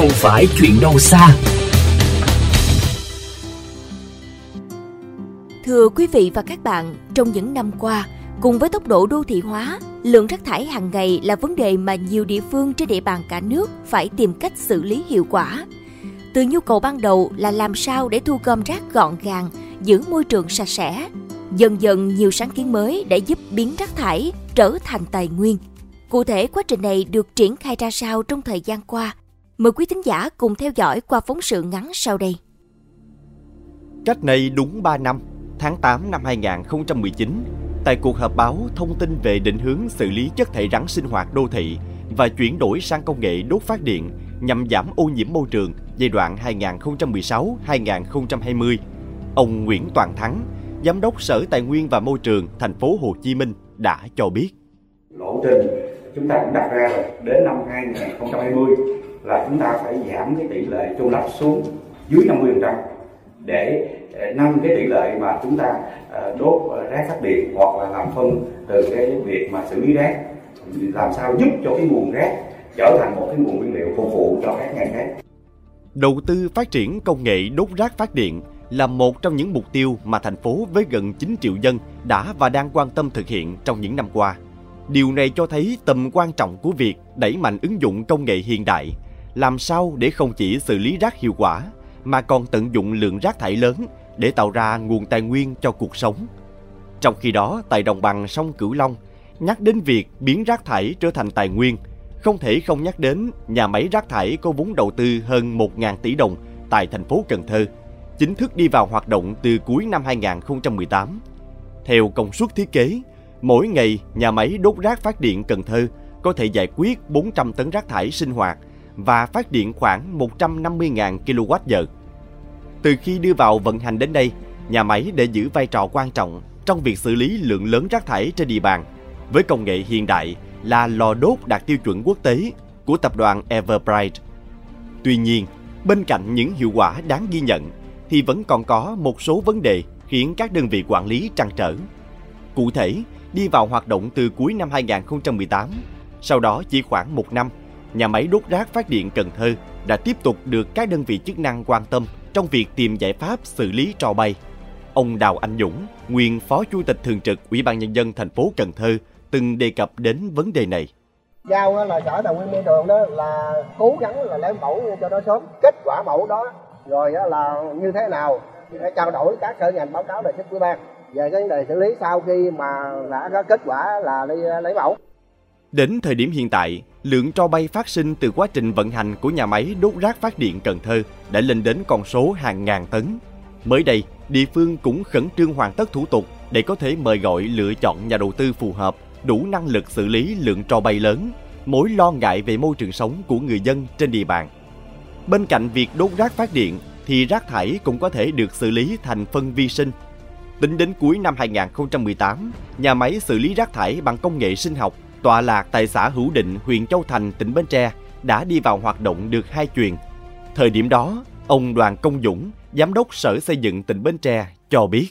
không phải chuyện đâu xa. Thưa quý vị và các bạn, trong những năm qua, cùng với tốc độ đô thị hóa, lượng rác thải hàng ngày là vấn đề mà nhiều địa phương trên địa bàn cả nước phải tìm cách xử lý hiệu quả. Từ nhu cầu ban đầu là làm sao để thu gom rác gọn gàng, giữ môi trường sạch sẽ. Dần dần nhiều sáng kiến mới để giúp biến rác thải trở thành tài nguyên. Cụ thể quá trình này được triển khai ra sao trong thời gian qua? Mời quý thính giả cùng theo dõi qua phóng sự ngắn sau đây. Cách này đúng 3 năm, tháng 8 năm 2019, tại cuộc họp báo thông tin về định hướng xử lý chất thải rắn sinh hoạt đô thị và chuyển đổi sang công nghệ đốt phát điện nhằm giảm ô nhiễm môi trường giai đoạn 2016-2020, ông Nguyễn Toàn Thắng, Giám đốc Sở Tài nguyên và Môi trường thành phố Hồ Chí Minh đã cho biết. Lộ trình chúng ta cũng đặt ra rồi đến năm 2020 là chúng ta phải giảm cái tỷ lệ chôn lấp xuống dưới 50% để ờ, nâng cái tỷ lệ mà chúng ta ờ, đốt rác phát điện hoặc là làm phân từ cái việc mà xử lý rác làm sao giúp cho cái nguồn rác trở thành một cái nguồn nguyên liệu phục vụ cho các ngành khác. Đầu tư phát triển công nghệ đốt rác phát điện là một trong những mục tiêu mà thành phố với gần 9 triệu dân đã và đang quan tâm thực hiện trong những năm qua. Điều này cho thấy tầm quan trọng của việc đẩy mạnh ứng dụng công nghệ hiện đại, làm sao để không chỉ xử lý rác hiệu quả mà còn tận dụng lượng rác thải lớn để tạo ra nguồn tài nguyên cho cuộc sống. Trong khi đó, tại đồng bằng sông Cửu Long, nhắc đến việc biến rác thải trở thành tài nguyên, không thể không nhắc đến nhà máy rác thải có vốn đầu tư hơn 1.000 tỷ đồng tại thành phố Cần Thơ, chính thức đi vào hoạt động từ cuối năm 2018. Theo công suất thiết kế, mỗi ngày nhà máy đốt rác phát điện Cần Thơ có thể giải quyết 400 tấn rác thải sinh hoạt và phát điện khoảng 150.000 kWh. Từ khi đưa vào vận hành đến đây, nhà máy để giữ vai trò quan trọng trong việc xử lý lượng lớn rác thải trên địa bàn với công nghệ hiện đại là lò đốt đạt tiêu chuẩn quốc tế của tập đoàn Everbright. Tuy nhiên, bên cạnh những hiệu quả đáng ghi nhận thì vẫn còn có một số vấn đề khiến các đơn vị quản lý trăn trở. Cụ thể, đi vào hoạt động từ cuối năm 2018, sau đó chỉ khoảng một năm, nhà máy đốt rác phát điện Cần Thơ đã tiếp tục được các đơn vị chức năng quan tâm trong việc tìm giải pháp xử lý trò bay. Ông Đào Anh Dũng, nguyên Phó Chủ tịch Thường trực Ủy ban Nhân dân thành phố Cần Thơ, từng đề cập đến vấn đề này. Giao là sở tài nguyên môi trường đó là cố gắng là lấy mẫu cho nó sớm, kết quả mẫu đó rồi là như thế nào để trao đổi các sở ngành báo cáo đề xuất ủy ban về cái vấn đề xử lý sau khi mà đã có kết quả là đi lấy mẫu. Đến thời điểm hiện tại, lượng tro bay phát sinh từ quá trình vận hành của nhà máy đốt rác phát điện Cần Thơ đã lên đến con số hàng ngàn tấn. Mới đây, địa phương cũng khẩn trương hoàn tất thủ tục để có thể mời gọi lựa chọn nhà đầu tư phù hợp, đủ năng lực xử lý lượng tro bay lớn, mối lo ngại về môi trường sống của người dân trên địa bàn. Bên cạnh việc đốt rác phát điện thì rác thải cũng có thể được xử lý thành phân vi sinh. Tính đến cuối năm 2018, nhà máy xử lý rác thải bằng công nghệ sinh học tọa lạc tại xã Hữu Định, huyện Châu Thành, tỉnh Bến Tre đã đi vào hoạt động được hai chuyền. Thời điểm đó, ông Đoàn Công Dũng, Giám đốc Sở Xây dựng tỉnh Bến Tre cho biết.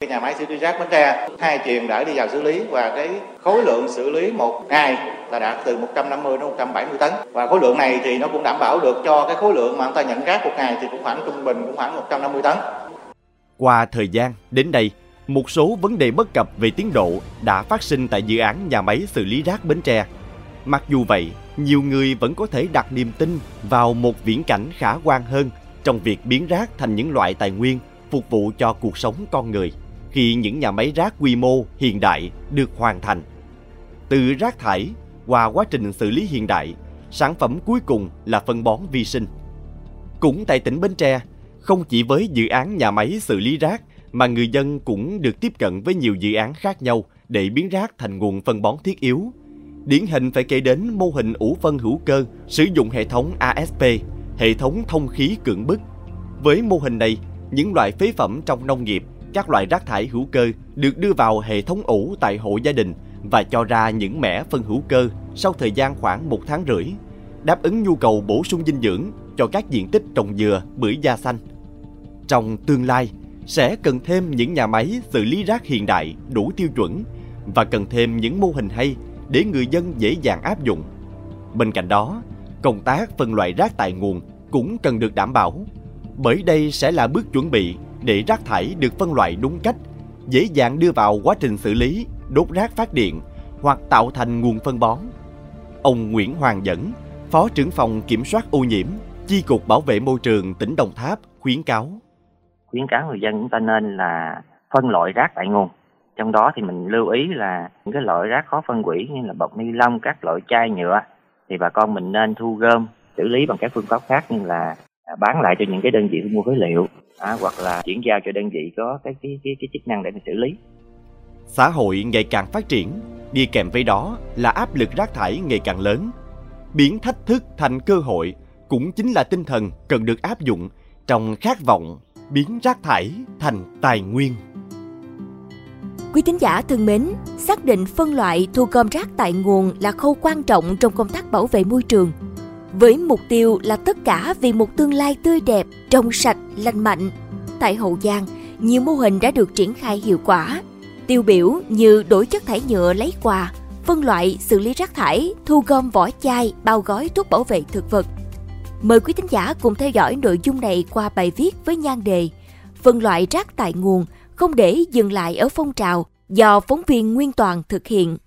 Cái nhà máy xử lý rác Bến Tre hai chuyền đã đi vào xử lý và cái khối lượng xử lý một ngày là đạt từ 150 đến 170 tấn và khối lượng này thì nó cũng đảm bảo được cho cái khối lượng mà chúng ta nhận rác một ngày thì cũng khoảng trung bình cũng khoảng 150 tấn. Qua thời gian, đến đây, một số vấn đề bất cập về tiến độ đã phát sinh tại dự án nhà máy xử lý rác Bến Tre. Mặc dù vậy, nhiều người vẫn có thể đặt niềm tin vào một viễn cảnh khả quan hơn trong việc biến rác thành những loại tài nguyên phục vụ cho cuộc sống con người khi những nhà máy rác quy mô hiện đại được hoàn thành. Từ rác thải qua quá trình xử lý hiện đại, sản phẩm cuối cùng là phân bón vi sinh. Cũng tại tỉnh Bến Tre, không chỉ với dự án nhà máy xử lý rác mà người dân cũng được tiếp cận với nhiều dự án khác nhau để biến rác thành nguồn phân bón thiết yếu. Điển hình phải kể đến mô hình ủ phân hữu cơ sử dụng hệ thống ASP, hệ thống thông khí cưỡng bức. Với mô hình này, những loại phế phẩm trong nông nghiệp, các loại rác thải hữu cơ được đưa vào hệ thống ủ tại hộ gia đình và cho ra những mẻ phân hữu cơ sau thời gian khoảng một tháng rưỡi, đáp ứng nhu cầu bổ sung dinh dưỡng cho các diện tích trồng dừa, bưởi da xanh. Trong tương lai, sẽ cần thêm những nhà máy xử lý rác hiện đại đủ tiêu chuẩn và cần thêm những mô hình hay để người dân dễ dàng áp dụng. Bên cạnh đó, công tác phân loại rác tại nguồn cũng cần được đảm bảo, bởi đây sẽ là bước chuẩn bị để rác thải được phân loại đúng cách, dễ dàng đưa vào quá trình xử lý, đốt rác phát điện hoặc tạo thành nguồn phân bón. Ông Nguyễn Hoàng Dẫn, Phó trưởng phòng kiểm soát ô nhiễm, Chi cục Bảo vệ môi trường tỉnh Đồng Tháp khuyến cáo. Khuyến cáo người dân chúng ta nên là phân loại rác tại nguồn. Trong đó thì mình lưu ý là những cái loại rác khó phân hủy như là bọc ni lông, các loại chai nhựa thì bà con mình nên thu gom xử lý bằng các phương pháp khác như là à, bán lại cho những cái đơn vị thu mua phế liệu à, hoặc là chuyển giao cho đơn vị có cái cái cái, cái chức năng để mình xử lý. Xã hội ngày càng phát triển, đi kèm với đó là áp lực rác thải ngày càng lớn. Biến thách thức thành cơ hội cũng chính là tinh thần cần được áp dụng trong khát vọng biến rác thải thành tài nguyên. Quý tín giả thân mến, xác định phân loại thu gom rác tại nguồn là khâu quan trọng trong công tác bảo vệ môi trường. Với mục tiêu là tất cả vì một tương lai tươi đẹp, trong sạch, lành mạnh. Tại Hậu Giang, nhiều mô hình đã được triển khai hiệu quả. Tiêu biểu như đổi chất thải nhựa lấy quà, phân loại, xử lý rác thải, thu gom vỏ chai, bao gói thuốc bảo vệ thực vật. Mời quý thính giả cùng theo dõi nội dung này qua bài viết với nhan đề Phân loại rác tại nguồn, không để dừng lại ở phong trào do phóng viên Nguyên Toàn thực hiện.